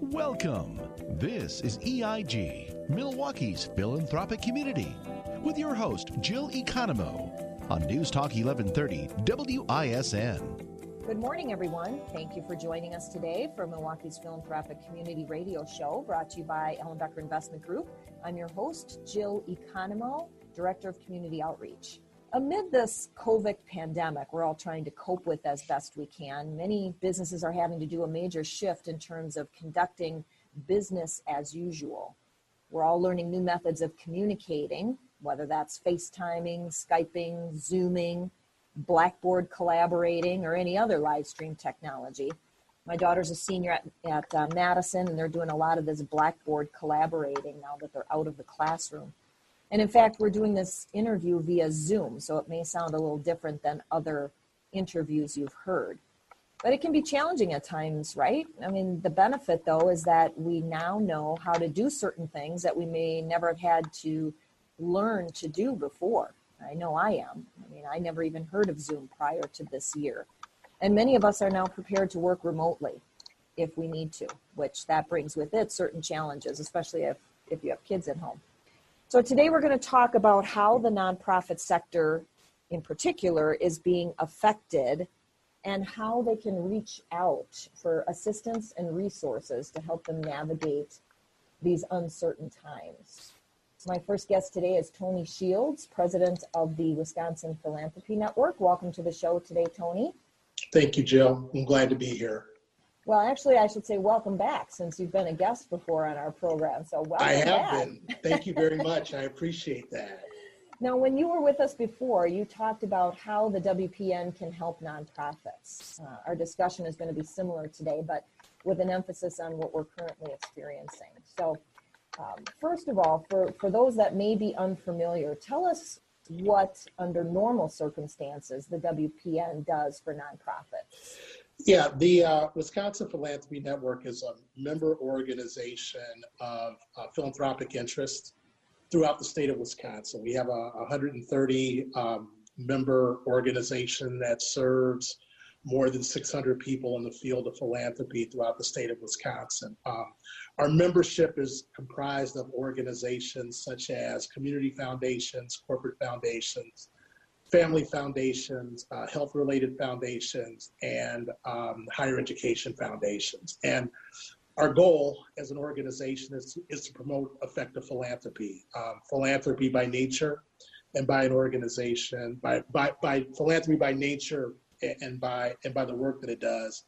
Welcome. This is EIG, Milwaukee's philanthropic community, with your host, Jill Economo, on News Talk 1130 WISN. Good morning, everyone. Thank you for joining us today for Milwaukee's Philanthropic Community Radio Show, brought to you by Ellenbecker Investment Group. I'm your host, Jill Economo, Director of Community Outreach. Amid this COVID pandemic, we're all trying to cope with as best we can. Many businesses are having to do a major shift in terms of conducting business as usual. We're all learning new methods of communicating, whether that's FaceTiming, Skyping, Zooming, Blackboard collaborating, or any other live stream technology. My daughter's a senior at, at uh, Madison, and they're doing a lot of this Blackboard collaborating now that they're out of the classroom. And in fact, we're doing this interview via Zoom, so it may sound a little different than other interviews you've heard. But it can be challenging at times, right? I mean, the benefit though is that we now know how to do certain things that we may never have had to learn to do before. I know I am. I mean, I never even heard of Zoom prior to this year. And many of us are now prepared to work remotely if we need to, which that brings with it certain challenges, especially if, if you have kids at home. So today we're going to talk about how the nonprofit sector in particular is being affected and how they can reach out for assistance and resources to help them navigate these uncertain times. My first guest today is Tony Shields, president of the Wisconsin Philanthropy Network. Welcome to the show today, Tony. Thank you, Jill. I'm glad to be here. Well, actually, I should say welcome back since you've been a guest before on our program. So welcome I have back. been. Thank you very much. I appreciate that. Now, when you were with us before, you talked about how the WPN can help nonprofits. Uh, our discussion is going to be similar today, but with an emphasis on what we're currently experiencing. So, um, first of all, for, for those that may be unfamiliar, tell us what, under normal circumstances, the WPN does for nonprofits. Yeah, the uh, Wisconsin Philanthropy Network is a member organization of uh, philanthropic interest throughout the state of Wisconsin. We have a 130 um, member organization that serves more than 600 people in the field of philanthropy throughout the state of Wisconsin. Um, our membership is comprised of organizations such as community foundations, corporate foundations, family foundations, uh, health related foundations, and um, higher education foundations. And our goal as an organization is is to promote effective philanthropy. Um, philanthropy by nature and by an organization, by, by, by philanthropy by nature and by, and by the work that it does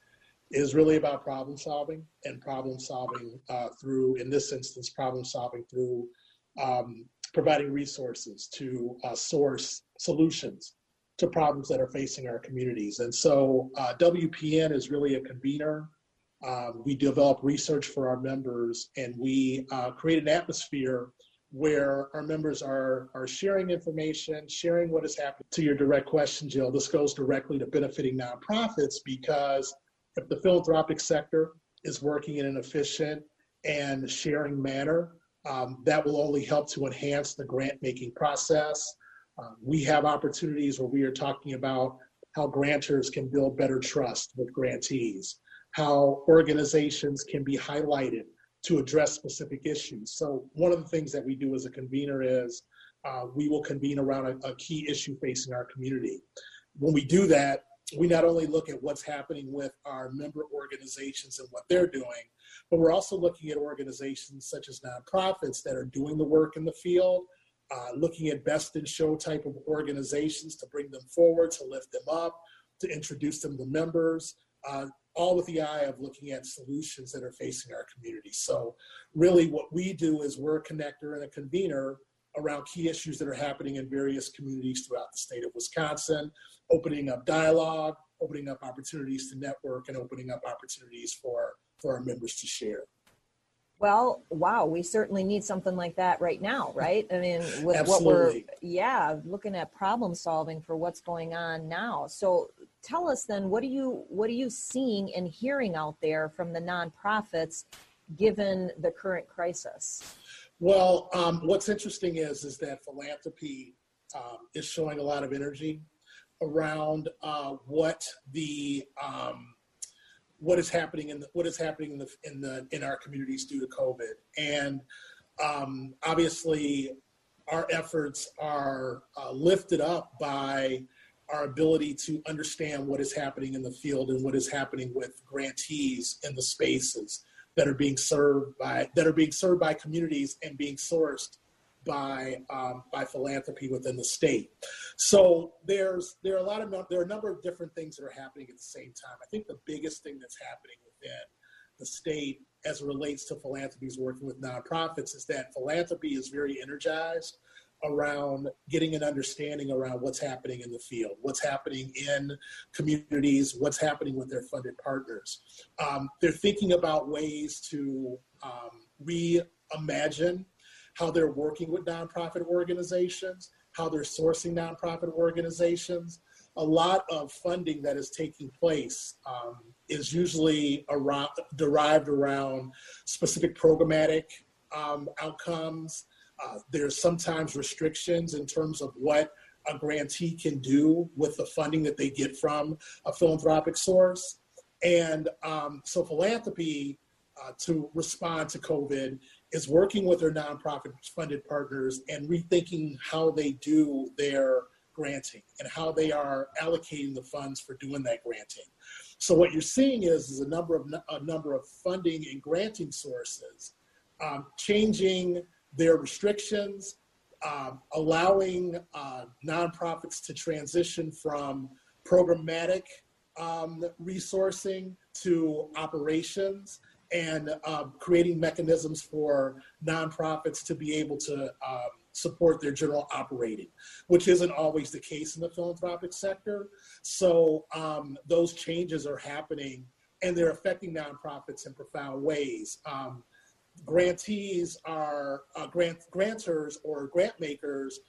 is really about problem solving and problem solving uh, through, in this instance, problem solving through um, providing resources to uh, source solutions to problems that are facing our communities. And so uh, WPN is really a convener. Um, we develop research for our members and we uh, create an atmosphere where our members are, are sharing information, sharing what has happened. To your direct question, Jill, this goes directly to benefiting nonprofits because if the philanthropic sector is working in an efficient and sharing manner, um, that will only help to enhance the grant making process. Uh, we have opportunities where we are talking about how grantors can build better trust with grantees, how organizations can be highlighted to address specific issues. So, one of the things that we do as a convener is uh, we will convene around a, a key issue facing our community. When we do that, we not only look at what's happening with our member organizations and what they're doing, but we're also looking at organizations such as nonprofits that are doing the work in the field, uh, looking at best in show type of organizations to bring them forward, to lift them up, to introduce them to members, uh, all with the eye of looking at solutions that are facing our community. So, really, what we do is we're a connector and a convener around key issues that are happening in various communities throughout the state of Wisconsin, opening up dialogue, opening up opportunities to network, and opening up opportunities for for our members to share. Well, wow, we certainly need something like that right now, right? I mean, with Absolutely. what we're, yeah, looking at problem solving for what's going on now. So tell us then, what are you, what are you seeing and hearing out there from the nonprofits given the current crisis? Well, um, what's interesting is, is that philanthropy um, is showing a lot of energy around uh, what the um, what is happening in the, what is happening in the in the in our communities due to COVID, and um, obviously our efforts are uh, lifted up by our ability to understand what is happening in the field and what is happening with grantees in the spaces that are being served by that are being served by communities and being sourced by um, by philanthropy within the state. So there's there are a lot of there are a number of different things that are happening at the same time. I think the biggest thing that's happening within the state as it relates to philanthropies working with nonprofits is that philanthropy is very energized around getting an understanding around what's happening in the field, what's happening in communities, what's happening with their funded partners. Um, they're thinking about ways to um, reimagine how they're working with nonprofit organizations, how they're sourcing nonprofit organizations. A lot of funding that is taking place um, is usually around, derived around specific programmatic um, outcomes. Uh, there's sometimes restrictions in terms of what a grantee can do with the funding that they get from a philanthropic source. And um, so philanthropy uh, to respond to COVID is working with their nonprofit funded partners and rethinking how they do their granting and how they are allocating the funds for doing that granting. So what you're seeing is, is a number of a number of funding and granting sources um, changing their restrictions, um, allowing uh, nonprofits to transition from programmatic um, resourcing to operations and um, creating mechanisms for nonprofits to be able to um, support their general operating, which isn't always the case in the philanthropic sector. So um, those changes are happening and they're affecting nonprofits in profound ways. Um, grantees are uh, grant grantors or grant makers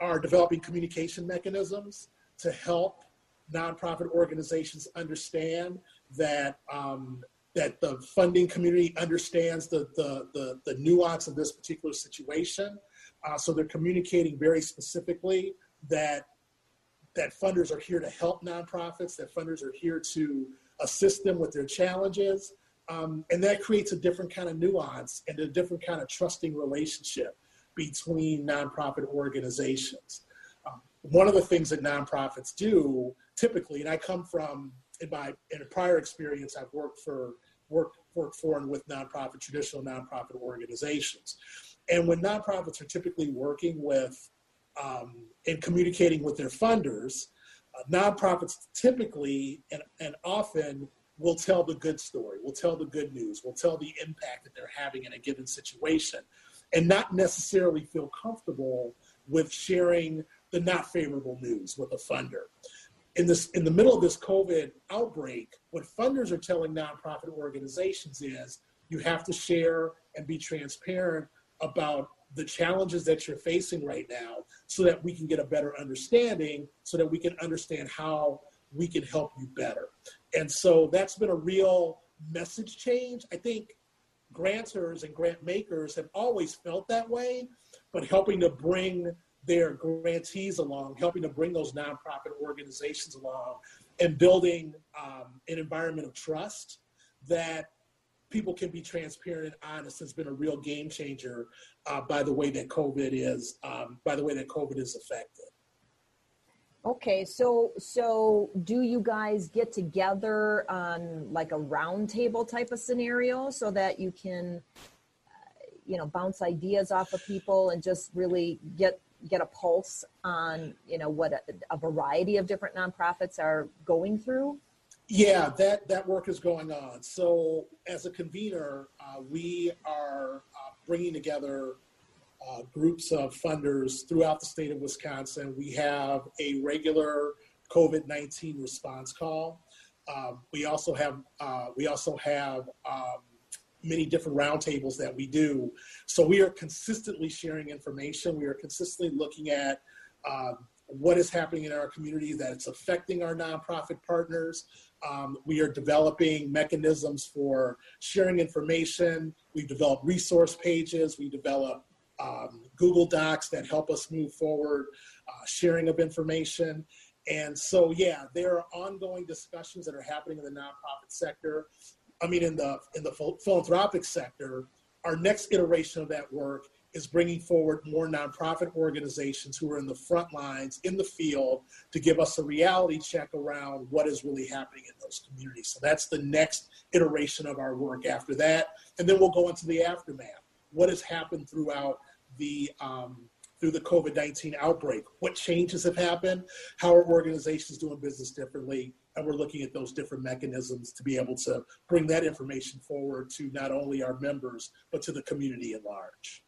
are developing communication mechanisms to help nonprofit organizations understand that um, that the funding community understands the, the, the, the nuance of this particular situation. Uh, so they're communicating very specifically that that funders are here to help nonprofits, that funders are here to assist them with their challenges. Um, and that creates a different kind of nuance and a different kind of trusting relationship between nonprofit organizations. Um, one of the things that nonprofits do typically, and I come from in my in a prior experience, I've worked for worked worked for and with nonprofit traditional nonprofit organizations, and when nonprofits are typically working with um, and communicating with their funders, uh, nonprofits typically and, and often will tell the good story, will tell the good news, will tell the impact that they're having in a given situation, and not necessarily feel comfortable with sharing the not favorable news with a funder in this in the middle of this COVID outbreak, what funders are telling nonprofit organizations is you have to share and be transparent about the challenges that you're facing right now so that we can get a better understanding so that we can understand how we can help you better. And so that's been a real message change. I think grantors and grant makers have always felt that way, but helping to bring their grantees along, helping to bring those nonprofit organizations along, and building um, an environment of trust that people can be transparent and honest has been a real game changer uh, by the way that COVID is um, by the way that COVID is affected. Okay, so so do you guys get together on like a roundtable type of scenario so that you can, uh, you know, bounce ideas off of people and just really get get a pulse on you know what a, a variety of different nonprofits are going through? Yeah, that that work is going on. So as a convener, uh, we are uh, bringing together uh, groups of funders throughout the state of Wisconsin. We have a regular COVID nineteen response call. Um, we also have uh, we also have um, many different roundtables that we do. So we are consistently sharing information. We are consistently looking at um, what is happening in our community that it's affecting our nonprofit partners. Um, we are developing mechanisms for sharing information. We develop resource pages. We develop um, Google Docs that help us move forward, uh, sharing of information. And so, yeah, there are ongoing discussions that are happening in the nonprofit sector. I mean, in the in the philanthropic sector, our next iteration of that work is bringing forward more nonprofit organizations who are in the front lines in the field to give us a reality check around what is really happening in those communities. So that's the next iteration of our work after that. And then we'll go into the aftermath. What has happened throughout the um, through the COVID 19 outbreak? What changes have happened? How are organizations doing business differently? And we're looking at those different mechanisms to be able to bring that information forward to not only our members, but to the community at large.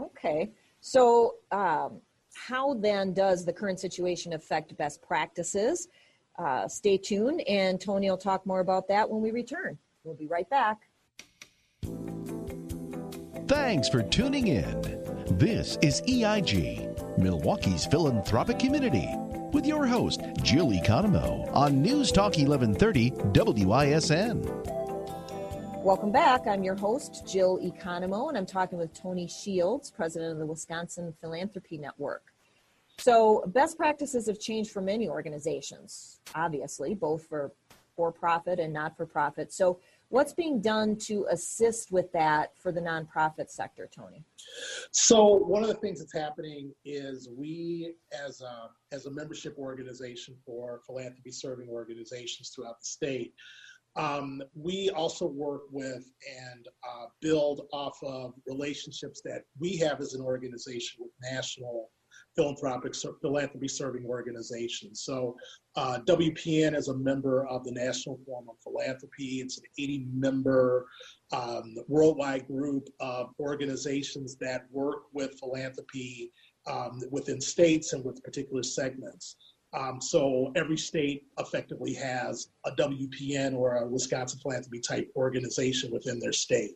Okay. So, um, how then does the current situation affect best practices? Uh, stay tuned, and Tony will talk more about that when we return. We'll be right back. Thanks for tuning in. This is EIG, Milwaukee's philanthropic community, with your host, Jill Economo, on News Talk 1130 WISN. Welcome back. I'm your host, Jill Economo, and I'm talking with Tony Shields, president of the Wisconsin Philanthropy Network. So, best practices have changed for many organizations, obviously, both for for profit and not for profit. So, what's being done to assist with that for the nonprofit sector, Tony? So, one of the things that's happening is we, as a, as a membership organization for philanthropy serving organizations throughout the state, um, we also work with and uh, build off of relationships that we have as an organization with national philanthropic philanthropy serving organizations. So uh, WPN is a member of the National Forum on Philanthropy. It's an 80 member um, worldwide group of organizations that work with philanthropy um, within states and with particular segments. Um, so every state effectively has a WPN or a Wisconsin philanthropy type organization within their state.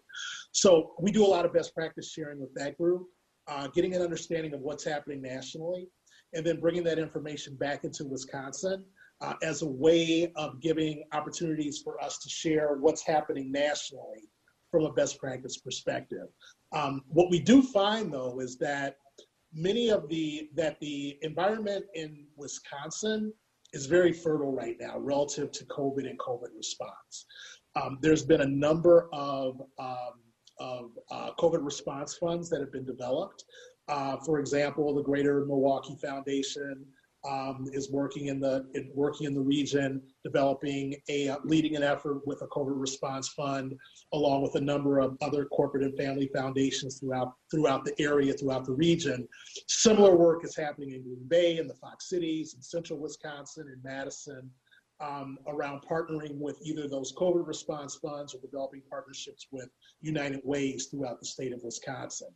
So we do a lot of best practice sharing with that group, uh, getting an understanding of what's happening nationally, and then bringing that information back into Wisconsin uh, as a way of giving opportunities for us to share what's happening nationally from a best practice perspective. Um, what we do find though is that many of the that the environment in Wisconsin is very fertile right now relative to COVID and COVID response. Um, there's been a number of um, of uh, COVID response funds that have been developed. Uh, for example, the Greater Milwaukee Foundation um, is working in the in, working in the region, developing a leading an effort with a COVID response fund, along with a number of other corporate and family foundations throughout throughout the area, throughout the region. Similar work is happening in Green Bay, in the Fox Cities, in Central Wisconsin, in Madison. Um, around partnering with either those COVID response funds or developing partnerships with United Ways throughout the state of Wisconsin.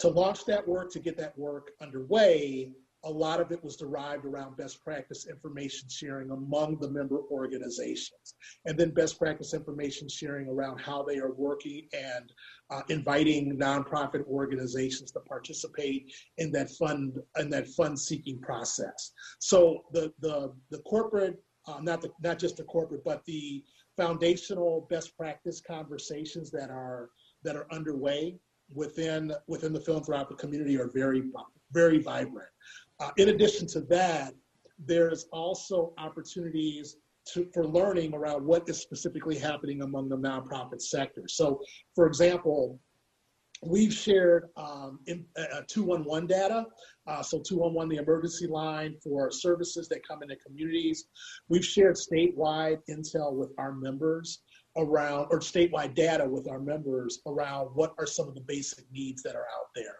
To launch that work, to get that work underway, a lot of it was derived around best practice information sharing among the member organizations, and then best practice information sharing around how they are working and uh, inviting nonprofit organizations to participate in that fund in that fund seeking process. So the the the corporate, uh, not the not just the corporate, but the foundational best practice conversations that are that are underway within within the philanthropic community are very very vibrant. Uh, in addition to that, there's also opportunities to, for learning around what is specifically happening among the nonprofit sector. So, for example, we've shared um, in, uh, 211 data. Uh, so 211, the emergency line for services that come into communities. We've shared statewide intel with our members around, or statewide data with our members around what are some of the basic needs that are out there.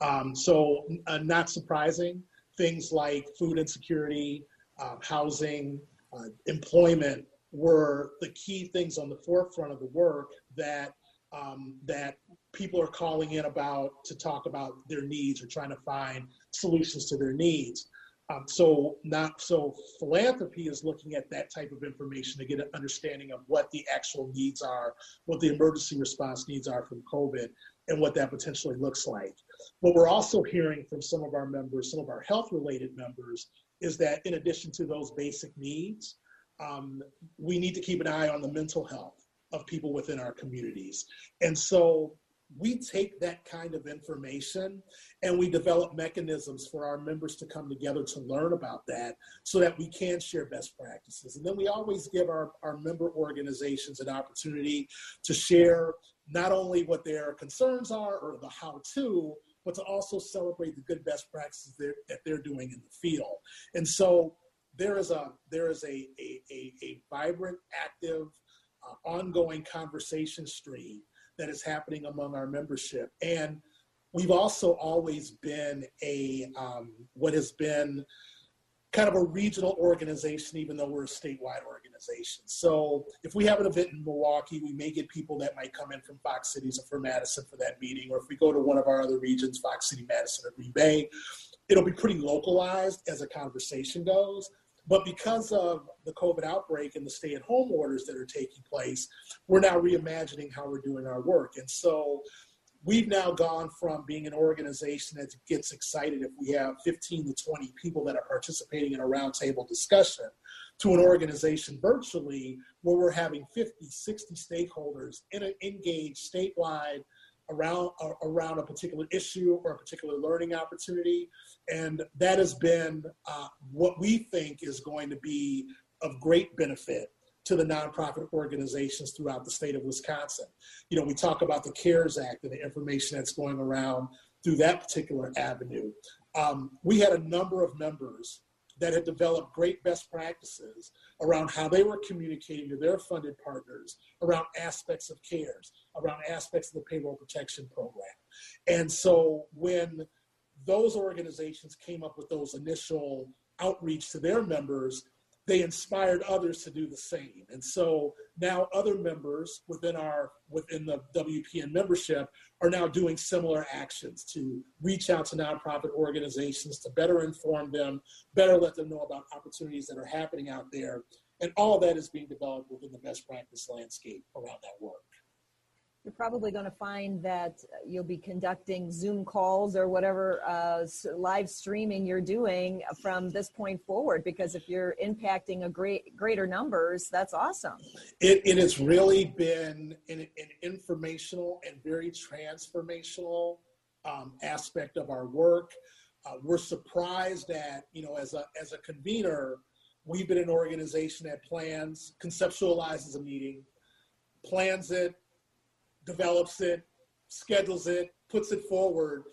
Um, so uh, not surprising, things like food insecurity, uh, housing, uh, employment were the key things on the forefront of the work that um, that people are calling in about to talk about their needs or trying to find solutions to their needs. Um, so not so philanthropy is looking at that type of information to get an understanding of what the actual needs are, what the emergency response needs are from COVID, and what that potentially looks like. What we're also hearing from some of our members, some of our health related members, is that in addition to those basic needs, um, we need to keep an eye on the mental health of people within our communities. And so we take that kind of information and we develop mechanisms for our members to come together to learn about that so that we can share best practices. And then we always give our, our member organizations an opportunity to share not only what their concerns are or the how to, but to also celebrate the good best practices they're, that they're doing in the field. And so there is a there is a a, a, a vibrant, active, uh, ongoing conversation stream that is happening among our membership. And we've also always been a um, what has been kind of a regional organization, even though we're a statewide organization. So if we have an event in Milwaukee, we may get people that might come in from Fox Cities or from Madison for that meeting. Or if we go to one of our other regions, Fox City, Madison, or Green Bay, it'll be pretty localized as a conversation goes. But because of the COVID outbreak and the stay at home orders that are taking place, we're now reimagining how we're doing our work. And so we've now gone from being an organization that gets excited if we have 15 to 20 people that are participating in a roundtable discussion to an organization virtually where we're having 50, 60 stakeholders in an engaged statewide around around a particular issue or a particular learning opportunity, and that has been uh, what we think is going to be of great benefit to the nonprofit organizations throughout the state of Wisconsin. You know, we talk about the CARES Act and the information that's going around through that particular avenue. Um, we had a number of members that had developed great best practices around how they were communicating to their funded partners around aspects of CARES, around aspects of the payroll protection program. And so when those organizations came up with those initial outreach to their members, they inspired others to do the same. And so now other members within our within the WPN membership are now doing similar actions to reach out to nonprofit organizations to better inform them, better let them know about opportunities that are happening out there. And all that is being developed within the best practice landscape around that work you're probably going to find that you'll be conducting Zoom calls or whatever uh, live streaming you're doing from this point forward. Because if you're impacting a great greater numbers, that's awesome. It, it has really been an, an informational and very transformational um, aspect of our work. Uh, we're surprised that you know as a as a convener, we've been an organization that plans, conceptualizes a meeting, plans it, develops it, schedules it, puts it forward.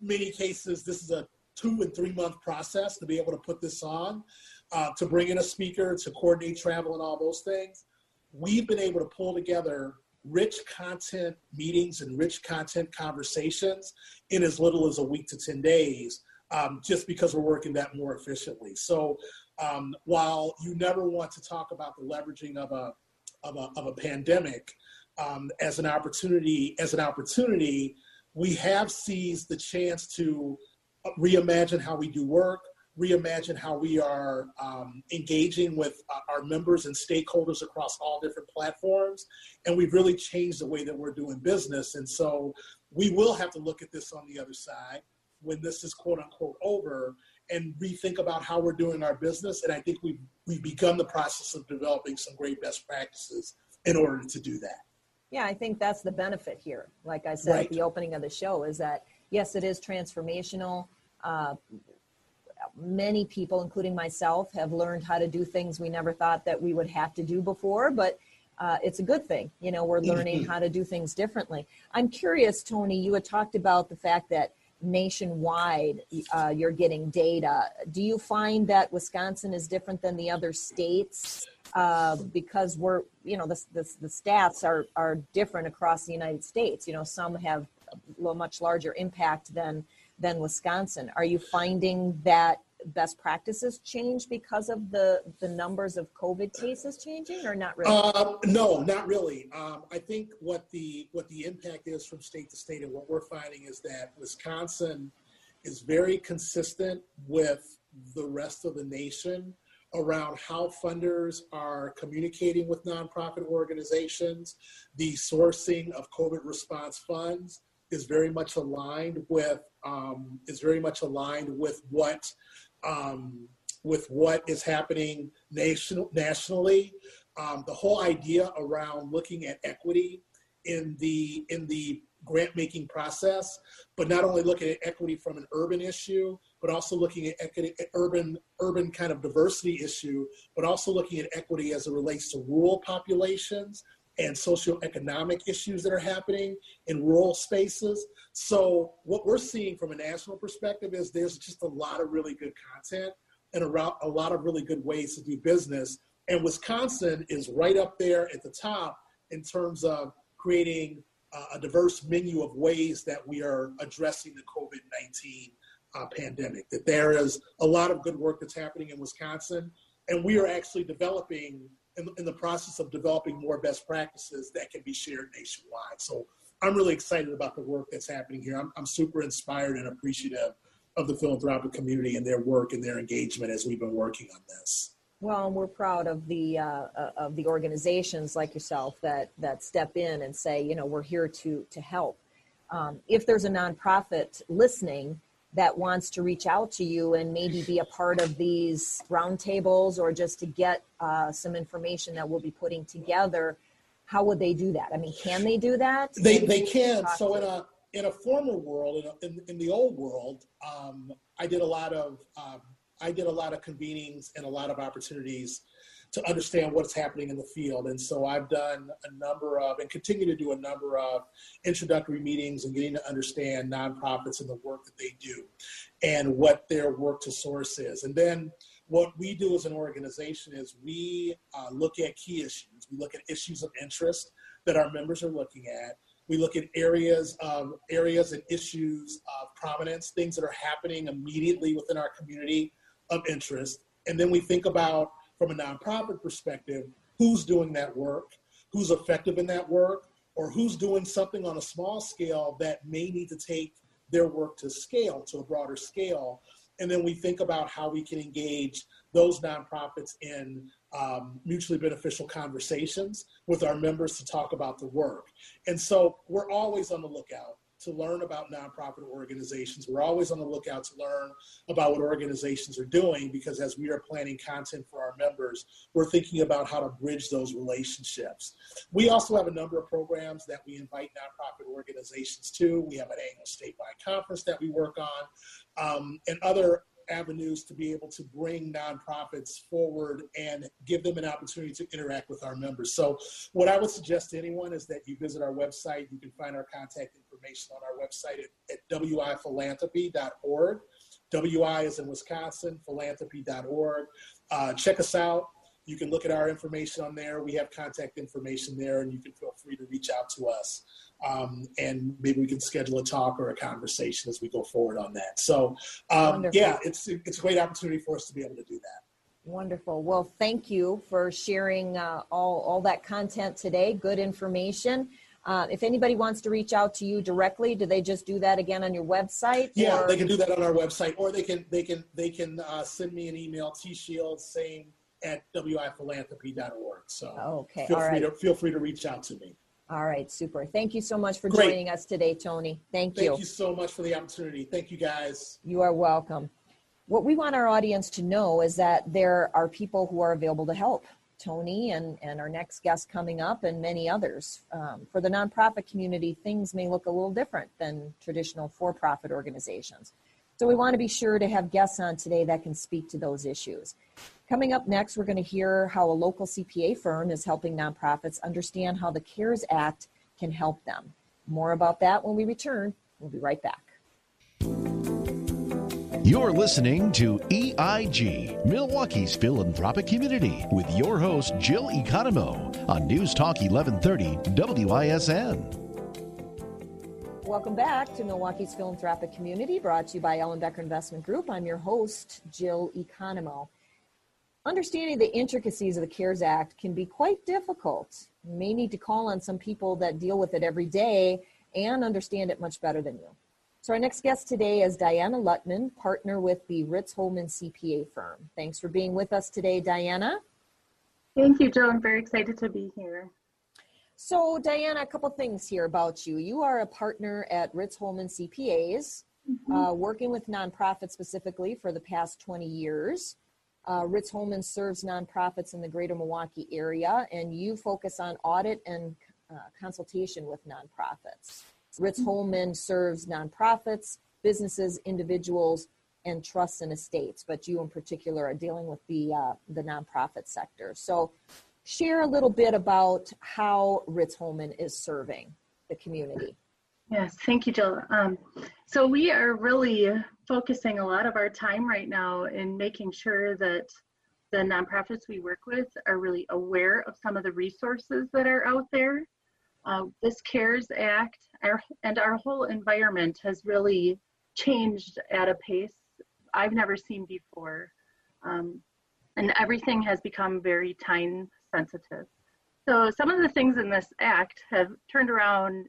Many cases, this is a two and three month process to be able to put this on, uh, to bring in a speaker, to coordinate travel and all those things. We've been able to pull together rich content meetings and rich content conversations in as little as a week to 10 days, um, just because we're working that more efficiently. So um, while you never want to talk about the leveraging of a, of a, of a pandemic, um, as an opportunity, as an opportunity, we have seized the chance to reimagine how we do work, reimagine how we are um, engaging with uh, our members and stakeholders across all different platforms. And we've really changed the way that we're doing business. And so we will have to look at this on the other side when this is quote unquote over and rethink about how we're doing our business. And I think we've, we've begun the process of developing some great best practices in order to do that. Yeah, I think that's the benefit here. Like I said right. at the opening of the show, is that yes, it is transformational. Uh, many people, including myself, have learned how to do things we never thought that we would have to do before, but uh, it's a good thing. You know, we're learning mm-hmm. how to do things differently. I'm curious, Tony, you had talked about the fact that nationwide uh, you're getting data. Do you find that Wisconsin is different than the other states uh, because we're, you know, the, the, the stats are, are different across the United States. You know, some have a much larger impact than, than Wisconsin. Are you finding that best practices change because of the, the numbers of COVID cases changing or not really? Um, no, not really. Um, I think what the, what the impact is from state to state and what we're finding is that Wisconsin is very consistent with the rest of the nation around how funders are communicating with nonprofit organizations. The sourcing of COVID response funds is very much aligned with um, is very much aligned with what um, with what is happening nation, nationally. Um, the whole idea around looking at equity in the in the grant making process, but not only looking at equity from an urban issue, but also looking at equity, urban, urban kind of diversity issue, but also looking at equity as it relates to rural populations and socioeconomic issues that are happening in rural spaces. So what we're seeing from a national perspective is there's just a lot of really good content and a, a lot of really good ways to do business. And Wisconsin is right up there at the top in terms of creating a diverse menu of ways that we are addressing the COVID 19 uh, pandemic. That there is a lot of good work that's happening in Wisconsin, and we are actually developing, in, in the process of developing more best practices that can be shared nationwide. So I'm really excited about the work that's happening here. I'm, I'm super inspired and appreciative of the philanthropic community and their work and their engagement as we've been working on this. Well, and we're proud of the uh, of the organizations like yourself that that step in and say, you know, we're here to to help. Um, if there's a nonprofit listening that wants to reach out to you and maybe be a part of these roundtables or just to get uh, some information that we'll be putting together, how would they do that? I mean, can they do that? They they can. So in a in a former world, in, a, in, in the old world, um, I did a lot of um, I did a lot of convenings and a lot of opportunities to understand what's happening in the field. And so I've done a number of, and continue to do a number of introductory meetings and getting to understand nonprofits and the work that they do and what their work to source is. And then what we do as an organization is we uh, look at key issues. We look at issues of interest that our members are looking at. We look at areas of areas and issues of prominence, things that are happening immediately within our community of interest. And then we think about, from a nonprofit perspective, who's doing that work, who's effective in that work, or who's doing something on a small scale that may need to take their work to scale, to a broader scale. And then we think about how we can engage those nonprofits in um, mutually beneficial conversations with our members to talk about the work. And so we're always on the lookout to learn about nonprofit organizations. We're always on the lookout to learn about what organizations are doing because as we are planning content for our members, we're thinking about how to bridge those relationships. We also have a number of programs that we invite nonprofit organizations to. We have an annual statewide conference that we work on, um, and other avenues to be able to bring nonprofits forward and give them an opportunity to interact with our members. So, what I would suggest to anyone is that you visit our website. You can find our contact information on our website at, at wiphilanthropy.org. WI is in Wisconsin, philanthropy.org. Uh, check us out. You can look at our information on there. We have contact information there, and you can feel free to reach out to us um, and maybe we can schedule a talk or a conversation as we go forward on that. So, um, yeah, it's it's a great opportunity for us to be able to do that. Wonderful. Well, thank you for sharing uh, all all that content today. Good information. Uh, if anybody wants to reach out to you directly, do they just do that again on your website? Yeah, or? they can do that on our website, or they can they can they can uh, send me an email, T Shields, same at wiphilanthropy.org. So okay, feel free right. to feel free to reach out to me. All right, super. Thank you so much for Great. joining us today, Tony. Thank you. Thank you so much for the opportunity. Thank you, guys. You are welcome. What we want our audience to know is that there are people who are available to help. Tony and, and our next guest coming up, and many others. Um, for the nonprofit community, things may look a little different than traditional for profit organizations. So we want to be sure to have guests on today that can speak to those issues. Coming up next, we're going to hear how a local CPA firm is helping nonprofits understand how the CARES Act can help them. More about that when we return. We'll be right back. You're listening to EIG, Milwaukee's philanthropic community, with your host, Jill Economou, on News Talk 1130 WISN. Welcome back to Milwaukee's Philanthropic Community, brought to you by Ellenbecker Investment Group. I'm your host, Jill Economo. Understanding the intricacies of the CARES Act can be quite difficult. You may need to call on some people that deal with it every day and understand it much better than you. So, our next guest today is Diana Lutman, partner with the Ritz Holman CPA firm. Thanks for being with us today, Diana. Thank you, Jill. I'm very excited to be here. So, Diana, a couple things here about you. You are a partner at Ritz Holman CPAs, mm-hmm. uh, working with nonprofits specifically for the past 20 years. Uh, Ritz Holman serves nonprofits in the greater Milwaukee area, and you focus on audit and uh, consultation with nonprofits. Ritz Holman serves nonprofits, businesses, individuals, and trusts and estates, but you in particular are dealing with the uh, the nonprofit sector. So, share a little bit about how Ritz Holman is serving the community. Yes, thank you, Jill. Um, so we are really focusing a lot of our time right now in making sure that the nonprofits we work with are really aware of some of the resources that are out there. Uh, this CARES Act our, and our whole environment has really changed at a pace I've never seen before. Um, and everything has become very time sensitive. So some of the things in this act have turned around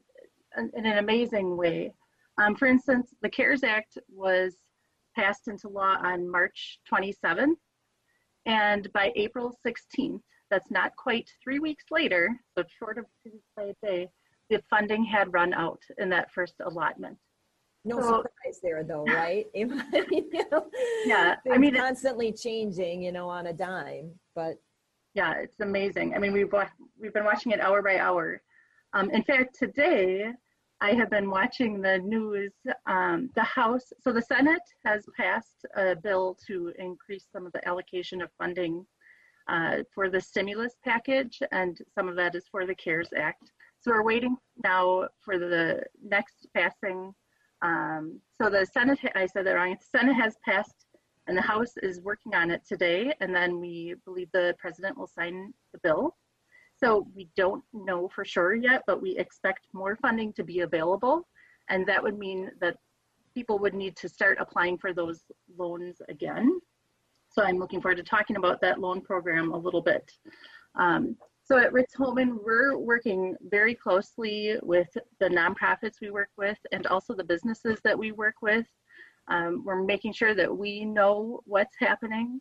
in, in an amazing way. Um, for instance, the CARES Act was passed into law on March 27th, and by April 16th, that's not quite three weeks later, so short of two weeks by a day, the funding had run out in that first allotment. No so, surprise there, though, right? you know, yeah, I mean, constantly changing, you know, on a dime. But yeah, it's amazing. I mean, we've we've been watching it hour by hour. Um, in fact, today I have been watching the news. Um, the House, so the Senate has passed a bill to increase some of the allocation of funding uh, for the stimulus package, and some of that is for the CARES Act. So we're waiting now for the next passing um, so the Senate, I said that wrong, the Senate has passed and the House is working on it today, and then we believe the president will sign the bill. So we don't know for sure yet, but we expect more funding to be available, and that would mean that people would need to start applying for those loans again. So I'm looking forward to talking about that loan program a little bit. Um, so at Ritz Holman, we're working very closely with the nonprofits we work with and also the businesses that we work with. Um, we're making sure that we know what's happening.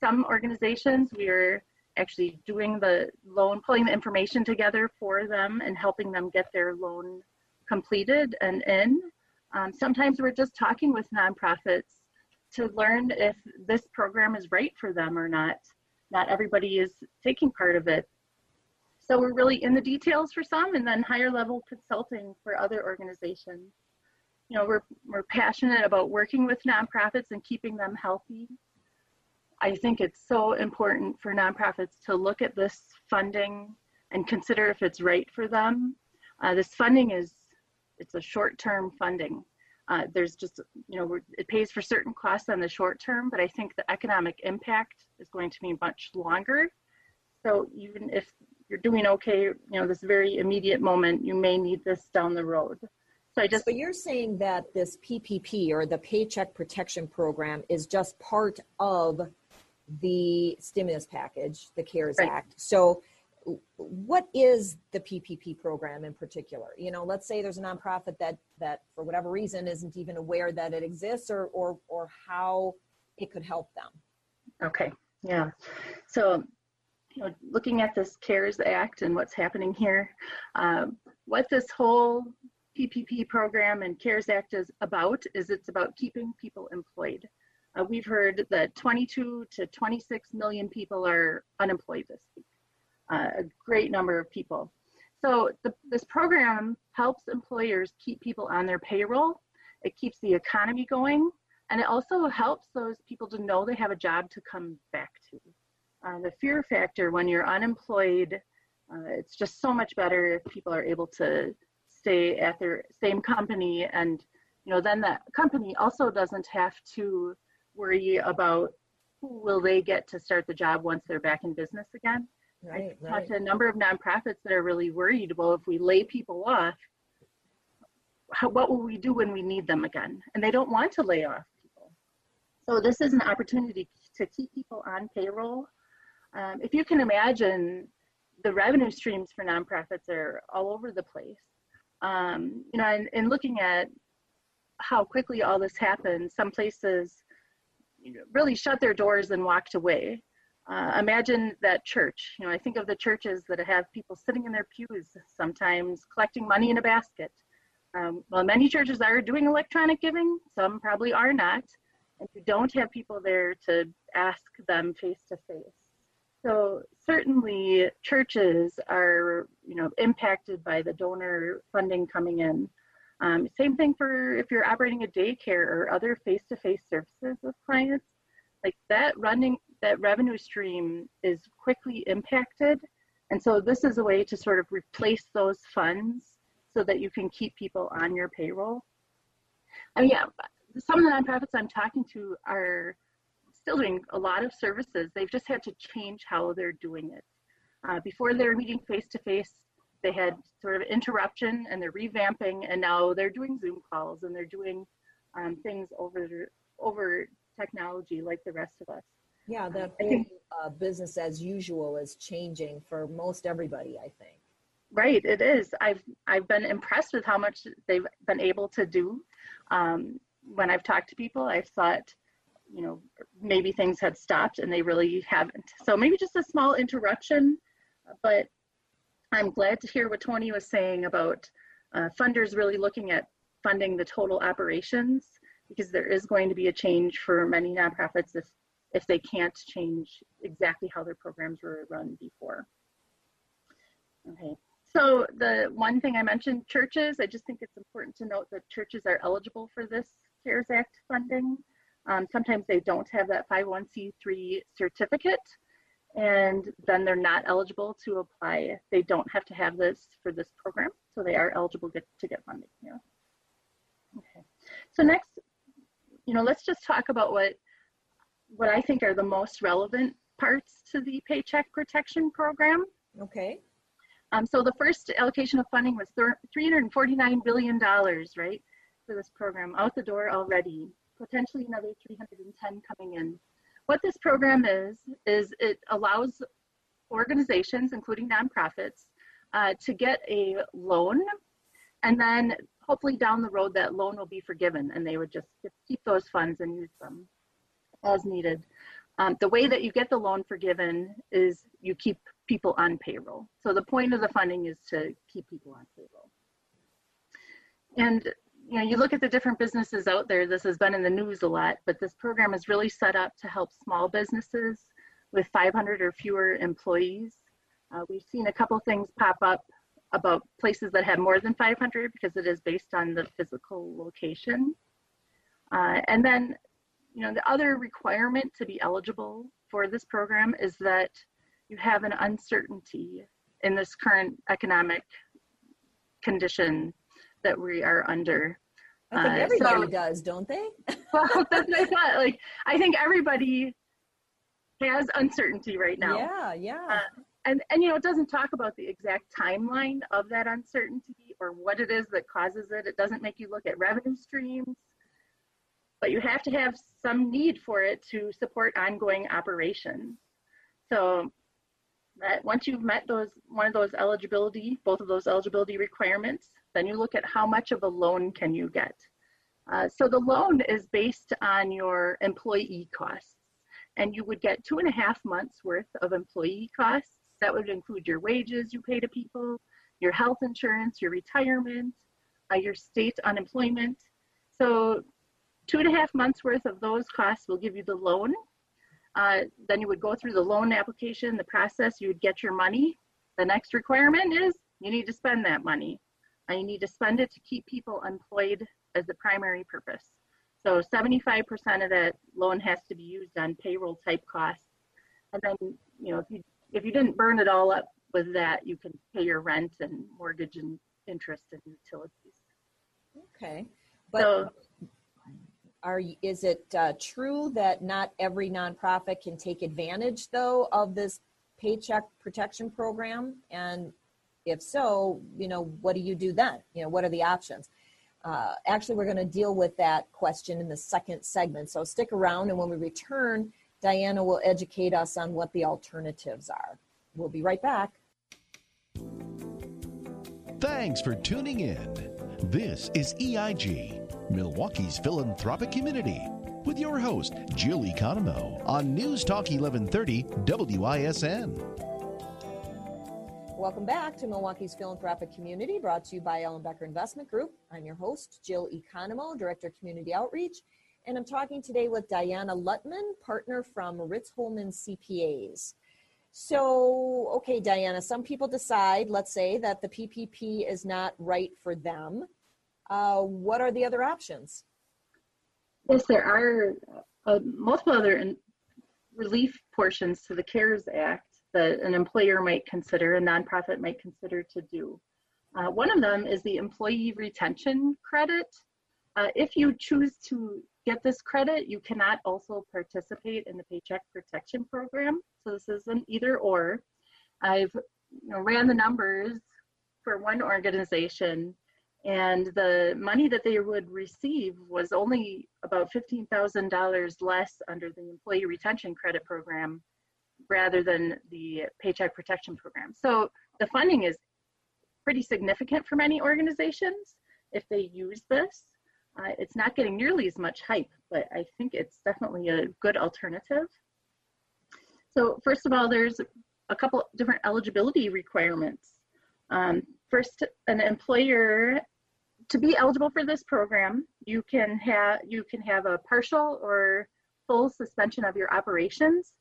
Some organizations, we are actually doing the loan, pulling the information together for them and helping them get their loan completed and in. Um, sometimes we're just talking with nonprofits to learn if this program is right for them or not. Not everybody is taking part of it. So we're really in the details for some and then higher level consulting for other organizations. You know, we're, we're passionate about working with nonprofits and keeping them healthy. I think it's so important for nonprofits to look at this funding and consider if it's right for them. Uh, this funding is, it's a short-term funding. Uh, there's just, you know, it pays for certain costs on the short term, but I think the economic impact is going to be much longer. So even if you're doing okay, you know, this very immediate moment, you may need this down the road. So I just. But you're saying that this PPP or the Paycheck Protection Program is just part of the stimulus package, the CARES right. Act. So what is the PPP program in particular? You know, let's say there's a nonprofit that that for whatever reason isn't even aware that it exists or or or how it could help them. Okay. Yeah. So you know, looking at this CARES Act and what's happening here, um, what this whole PPP program and CARES Act is about is it's about keeping people employed. Uh, we've heard that 22 to 26 million people are unemployed this week, uh, a great number of people. So the, this program helps employers keep people on their payroll. It keeps the economy going, and it also helps those people to know they have a job to come back to uh, the fear factor when you're unemployed, uh, it's just so much better if people are able to stay at their same company and you know then that company also doesn't have to worry about who will they get to start the job once they're back in business again. Right, I talked to a number of nonprofits that are really worried. Well, if we lay people off, how, what will we do when we need them again? And they don't want to lay off people. So this is an opportunity to keep people on payroll um, if you can imagine, the revenue streams for nonprofits are all over the place. Um, you know, and, and, looking at how quickly all this happened, some places really shut their doors and walked away. Uh, imagine that church. You know, I think of the churches that have people sitting in their pews sometimes collecting money in a basket. Um, well, many churches are doing electronic giving, some probably are not, and you don't have people there to ask them face to face. So certainly churches are, you know, impacted by the donor funding coming in. Um, same thing for if you're operating a daycare or other face-to-face services with clients. Like that running, that revenue stream is quickly impacted. And so this is a way to sort of replace those funds so that you can keep people on your payroll. I mean, yeah, some of the nonprofits I'm talking to are still doing a lot of services. They've just had to change how they're doing it. Uh, before they were meeting face to face, they had sort of interruption and they're revamping, and now they're doing Zoom calls and they're doing um, things over over technology like the rest of us. Yeah, that whole think, uh, business as usual is changing for most everybody. I think. Right, it is. I've I've been impressed with how much they've been able to do. Um, when I've talked to people, I've thought, you know, maybe things had stopped and they really haven't. So maybe just a small interruption, but I'm glad to hear what Tony was saying about uh, funders really looking at funding the total operations because there is going to be a change for many nonprofits if, if they can't change exactly how their programs were run before. Okay, so the one thing I mentioned, churches, I just think it's important to note that churches are eligible for this CARES Act funding. Um, sometimes they don't have that 501c3 certificate and then they're not eligible to apply. They don't have to have this for this program, so they are eligible get, to get funding here. Okay, so next, you know, let's just talk about what what I think are the most relevant parts to the Paycheck Protection Program. Okay. Um, so the first allocation of funding was $349 billion, right, for this program out the door already, potentially another 310 coming in. What this program is, is it allows organizations, including nonprofits, uh, to get a loan and then hopefully down the road that loan will be forgiven and they would just keep those funds and use them as needed. Um, the way that you get the loan forgiven is you keep people on payroll. So the point of the funding is to keep people on payroll. And you know, you look at the different businesses out there, this has been in the news a lot, but this program is really set up to help small businesses with 500 or fewer employees. Uh, we've seen a couple things pop up about places that have more than 500 because it is based on the physical location. Uh, and then, you know, the other requirement to be eligible for this program is that you have an uncertainty in this current economic condition that we are under. I think uh, everybody so, does, don't they? well, that's I thought. Like, I think everybody has uncertainty right now. Yeah, yeah. Uh, and and you know, it doesn't talk about the exact timeline of that uncertainty or what it is that causes it. It doesn't make you look at revenue streams, but you have to have some need for it to support ongoing operations. So that once you've met those one of those eligibility, both of those eligibility requirements, then you look at how much of a loan can you get. Uh, so the loan is based on your employee costs, and you would get two and a half months worth of employee costs. That would include your wages you pay to people, your health insurance, your retirement, uh, your state unemployment. So two and a half months worth of those costs will give you the loan uh, then you would go through the loan application, the process, you would get your money. The next requirement is you need to spend that money. You need to spend it to keep people employed as the primary purpose. So 75% of that loan has to be used on payroll type costs. And then, you know, if you if you didn't burn it all up with that, you can pay your rent and mortgage and interest and utilities. Okay. But so, are is it uh, true that not every nonprofit can take advantage though of this paycheck protection program and if so you know what do you do then? You know what are the options? Uh, actually we're going to deal with that question in the second segment. So stick around and when we return diana will educate us on what the alternatives are. We'll be right back. Thanks for tuning in. This is eig Milwaukee's philanthropic community, with your host, Jill Economou, on News Talk 1130 WISN. Welcome back to Milwaukee's philanthropic community, brought to you by Ellenbecker Investment Group. I'm your host, Jill Economou, Director of Community Outreach, and I'm talking today with Diana Lutman, partner from Ritz Holman CPAs. So, okay, Diana, some people decide, let's say, that the PPP is not right for them Uh, what are the other options? Yes, there are uh, multiple other in- relief portions to the CARES Act that an employer might consider, a nonprofit might consider to do. Uh, one of them is the employee retention credit. Uh, if you choose to get this credit, you cannot also participate in the Paycheck Protection Program. So this is an either or. I've you know, ran the numbers for one organization and the money that they would receive was only about $15,000 less under the Employee Retention Credit Program rather than the Paycheck Protection Program. So the funding is pretty significant for many organizations if they use this. Uh, it's not getting nearly as much hype, but I think it's definitely a good alternative. So first of all, there's a couple different eligibility requirements. Um, first, an employer to be eligible for this program, you can have you can have a partial or full suspension of your operations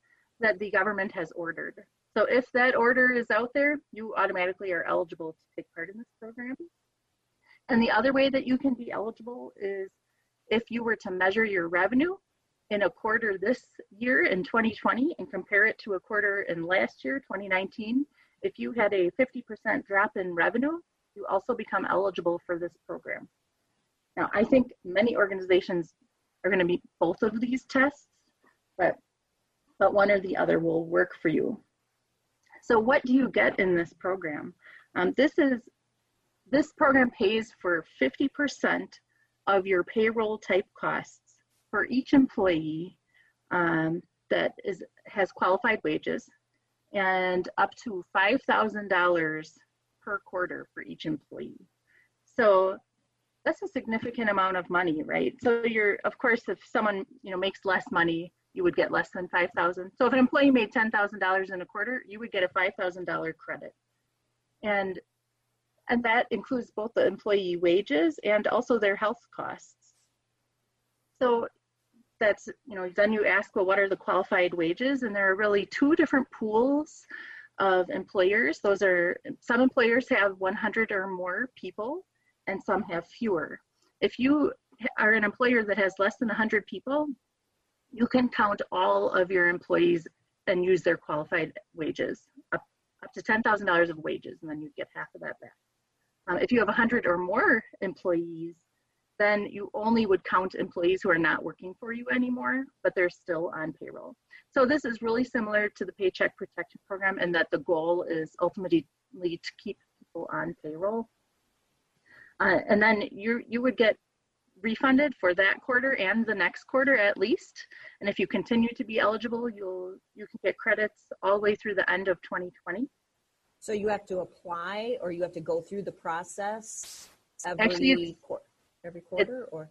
that the government has ordered. So if that order is out there, you automatically are eligible to take part in this program. And the other way that you can be eligible is if you were to measure your revenue in a quarter this year in 2020 and compare it to a quarter in last year, 2019, if you had a 50% drop in revenue, you also become eligible for this program. Now, I think many organizations are going to meet both of these tests, but, but one or the other will work for you. So what do you get in this program? Um, this is this program pays for 50% of your payroll type costs for each employee um, that is has qualified wages and up to $5,000 per quarter for each employee. So that's a significant amount of money, right? So you're, of course, if someone you know makes less money, you would get less than five thousand. So if an employee made ten thousand dollars in a quarter, you would get a five thousand dollar credit, and and that includes both the employee wages and also their health costs. So that's you know then you ask, well, what are the qualified wages? And there are really two different pools of employers. Those are, some employers have 100 or more people and some have fewer. If you are an employer that has less than 100 people, you can count all of your employees and use their qualified wages, up, up to $10,000 of wages, and then you get half of that back. Um, if you have 100 or more employees, then you only would count employees who are not working for you anymore, but they're still on payroll. So this is really similar to the Paycheck Protection Program in that the goal is ultimately to keep people on payroll. Uh, and then you you would get refunded for that quarter and the next quarter at least. And if you continue to be eligible, you'll you can get credits all the way through the end of 2020. So you have to apply or you have to go through the process every Actually, quarter every quarter or?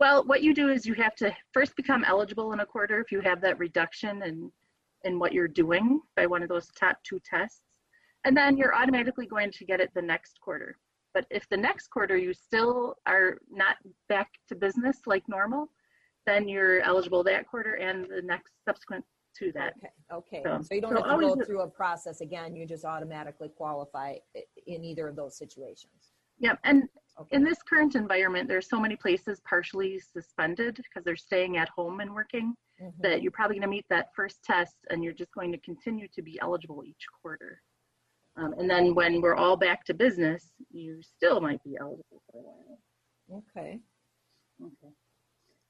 Well, what you do is you have to first become eligible in a quarter if you have that reduction in, in what you're doing by one of those top two tests. And then you're automatically going to get it the next quarter. But if the next quarter you still are not back to business like normal, then you're eligible that quarter and the next subsequent to that. Okay, okay. So, so you don't so have to go through a process again, you just automatically qualify in either of those situations. Yep, and Okay. In this current environment, there's so many places partially suspended because they're staying at home and working mm-hmm. that you're probably going to meet that first test and you're just going to continue to be eligible each quarter. Um, and then when we're all back to business, you still might be eligible for a while. Okay. Okay.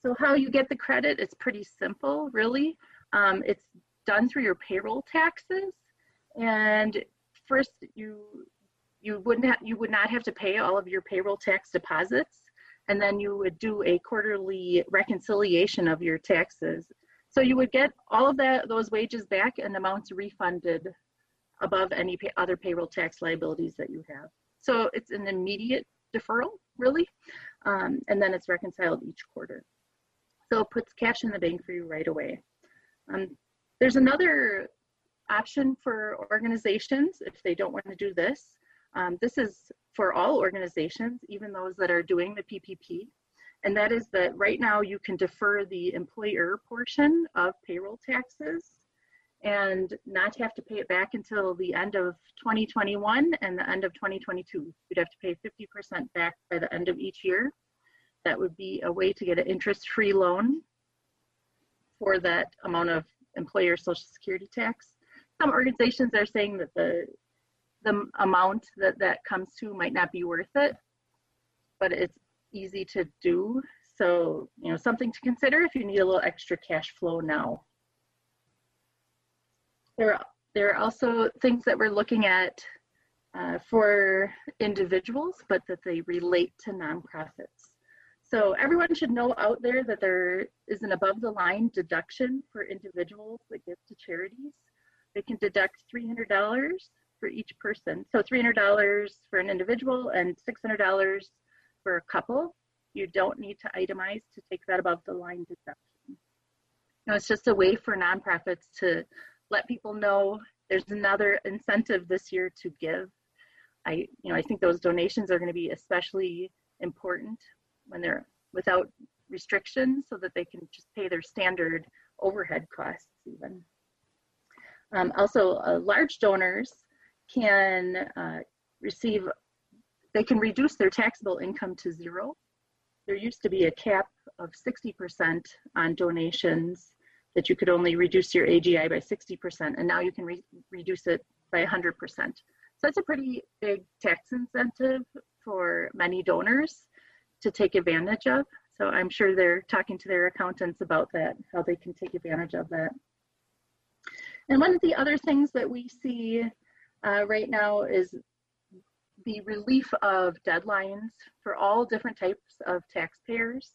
So how you get the credit, it's pretty simple, really. Um, it's done through your payroll taxes. And first you you wouldn't have, you would not have to pay all of your payroll tax deposits and then you would do a quarterly reconciliation of your taxes so you would get all of that those wages back and amounts refunded above any pay, other payroll tax liabilities that you have. So it's an immediate deferral really um, and then it's reconciled each quarter. So it puts cash in the bank for you right away. Um, there's another option for organizations if they don't want to do this. Um, this is for all organizations, even those that are doing the PPP. And that is that right now you can defer the employer portion of payroll taxes and not have to pay it back until the end of 2021 and the end of 2022. You'd have to pay 50% back by the end of each year. That would be a way to get an interest-free loan for that amount of employer social security tax. Some organizations are saying that the the amount that that comes to might not be worth it, but it's easy to do. So, you know, something to consider if you need a little extra cash flow now. There, there are also things that we're looking at uh, for individuals, but that they relate to nonprofits. So everyone should know out there that there is an above the line deduction for individuals that give to charities. They can deduct $300 for each person. So $300 for an individual and $600 for a couple. You don't need to itemize to take that above the line deduction. Know, it's just a way for nonprofits to let people know there's another incentive this year to give. I, you know, I think those donations are going to be especially important when they're without restrictions so that they can just pay their standard overhead costs even. Um, also, uh, large donors can uh, receive, they can reduce their taxable income to zero. There used to be a cap of 60% on donations that you could only reduce your AGI by 60%, and now you can re reduce it by 100%. So that's a pretty big tax incentive for many donors to take advantage of. So I'm sure they're talking to their accountants about that, how they can take advantage of that. And one of the other things that we see uh, right now is the relief of deadlines for all different types of taxpayers.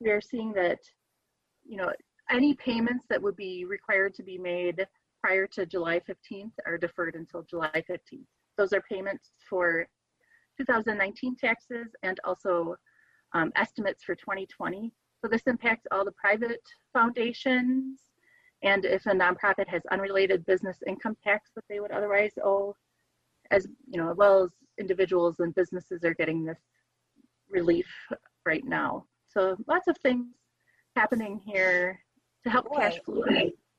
We are seeing that, you know, any payments that would be required to be made prior to July 15th are deferred until July 15th. Those are payments for 2019 taxes and also um, estimates for 2020. So this impacts all the private foundations and if a nonprofit has unrelated business income tax that they would otherwise owe, as you know, as well as individuals and businesses are getting this relief right now. So lots of things happening here to help Boy. cash flow.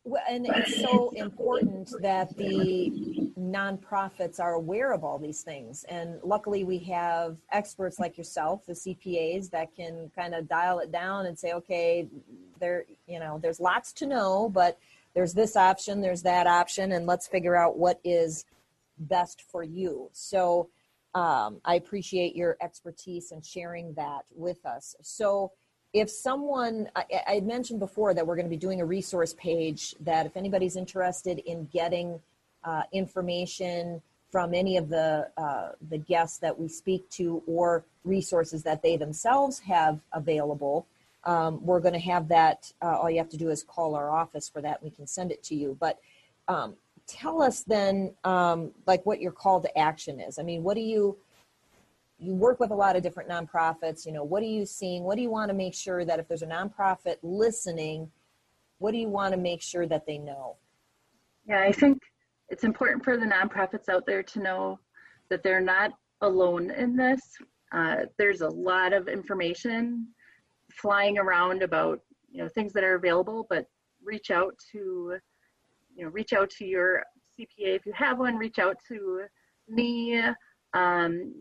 Well, and it's so important that the nonprofits are aware of all these things. And luckily, we have experts like yourself, the CPAs, that can kind of dial it down and say, okay, there, you know, there's lots to know, but there's this option, there's that option, and let's figure out what is best for you. So um, I appreciate your expertise and sharing that with us. So if someone I, I mentioned before that we're going to be doing a resource page that if anybody's interested in getting uh, information from any of the uh, the guests that we speak to or resources that they themselves have available um, we're going to have that uh, all you have to do is call our office for that. We can send it to you. But um, tell us then um, like what your call to action is. I mean what do you you work with a lot of different nonprofits. You know, what are you seeing? What do you want to make sure that if there's a nonprofit listening, what do you want to make sure that they know? Yeah, I think it's important for the nonprofits out there to know that they're not alone in this. Uh, there's a lot of information flying around about you know things that are available, but reach out to you know reach out to your CPA if you have one. Reach out to me. Um,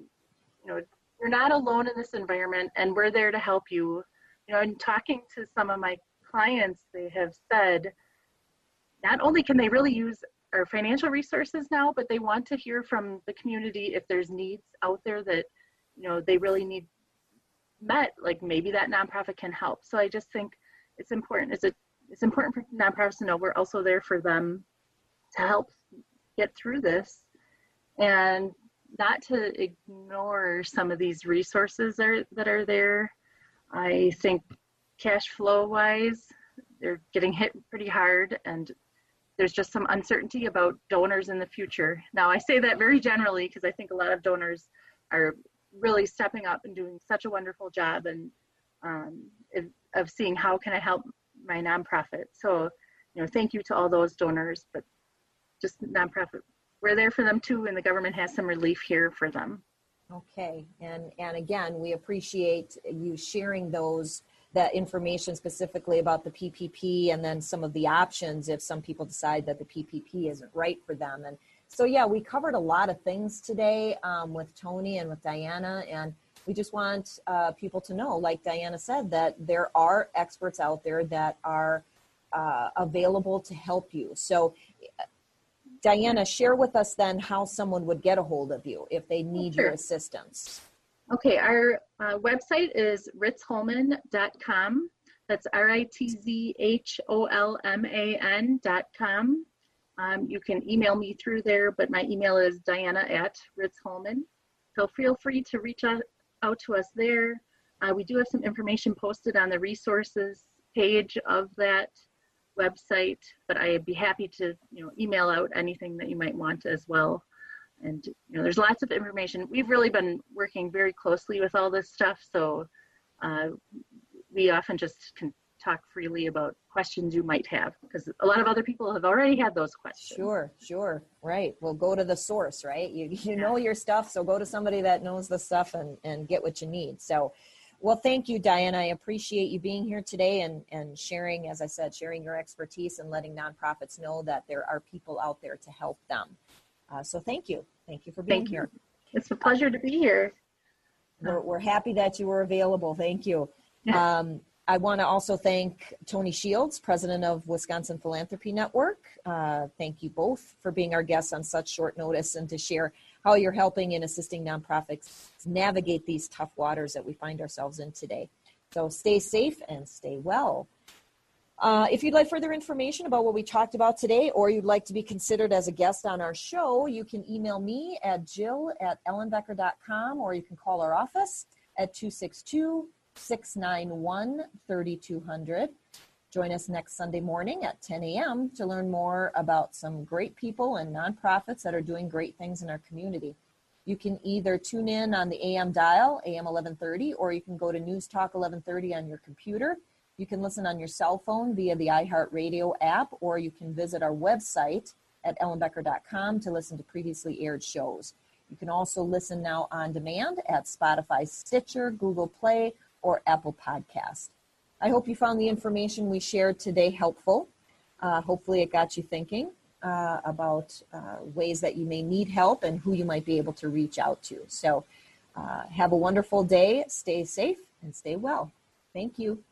you know, you're not alone in this environment and we're there to help you. You know, in talking to some of my clients, they have said not only can they really use our financial resources now, but they want to hear from the community if there's needs out there that, you know, they really need met, like maybe that nonprofit can help. So I just think it's important. It's, a, it's important for nonprofits to know we're also there for them to help get through this. And not to ignore some of these resources are, that are there. I think cash flow wise, they're getting hit pretty hard and there's just some uncertainty about donors in the future. Now, I say that very generally because I think a lot of donors are really stepping up and doing such a wonderful job and um, of seeing how can I help my nonprofit. So, you know, thank you to all those donors, but just nonprofit we're there for them too, and the government has some relief here for them. Okay, and and again, we appreciate you sharing those that information specifically about the PPP and then some of the options if some people decide that the PPP isn't right for them. And so, yeah, we covered a lot of things today um, with Tony and with Diana. And we just want uh, people to know, like Diana said, that there are experts out there that are uh, available to help you. So, Diana, share with us then how someone would get a hold of you if they need sure. your assistance. Okay, our uh, website is ritzholman.com. That's R I T Z H O L M A N.com. Um, you can email me through there, but my email is diana at ritzholman. So feel free to reach out, out to us there. Uh, we do have some information posted on the resources page of that website, but I'd be happy to you know email out anything that you might want as well. And you know, there's lots of information. We've really been working very closely with all this stuff, so uh, we often just can talk freely about questions you might have because a lot of other people have already had those questions. Sure, sure, right. Well, go to the source, right? You you know your stuff, so go to somebody that knows the stuff and and get what you need. So well, thank you, Diane. I appreciate you being here today and, and sharing, as I said, sharing your expertise and letting nonprofits know that there are people out there to help them. Uh, so thank you. Thank you for being thank here. You. It's a pleasure to be here. We're, we're happy that you were available. Thank you. Um, I want to also thank Tony Shields, president of Wisconsin Philanthropy Network. Uh, thank you both for being our guests on such short notice and to share how you're helping and assisting nonprofits navigate these tough waters that we find ourselves in today. So stay safe and stay well. Uh, if you'd like further information about what we talked about today, or you'd like to be considered as a guest on our show, you can email me at jill at ellenbecker.com or you can call our office at 262 691 3200. Join us next Sunday morning at 10 a.m. to learn more about some great people and nonprofits that are doing great things in our community. You can either tune in on the AM dial, AM 1130, or you can go to News Talk 1130 on your computer. You can listen on your cell phone via the iHeartRadio app, or you can visit our website at ellenbecker.com to listen to previously aired shows. You can also listen now on demand at Spotify, Stitcher, Google Play, or Apple Podcast. I hope you found the information we shared today helpful. Uh, hopefully, it got you thinking uh, about uh, ways that you may need help and who you might be able to reach out to. So, uh, have a wonderful day, stay safe, and stay well. Thank you.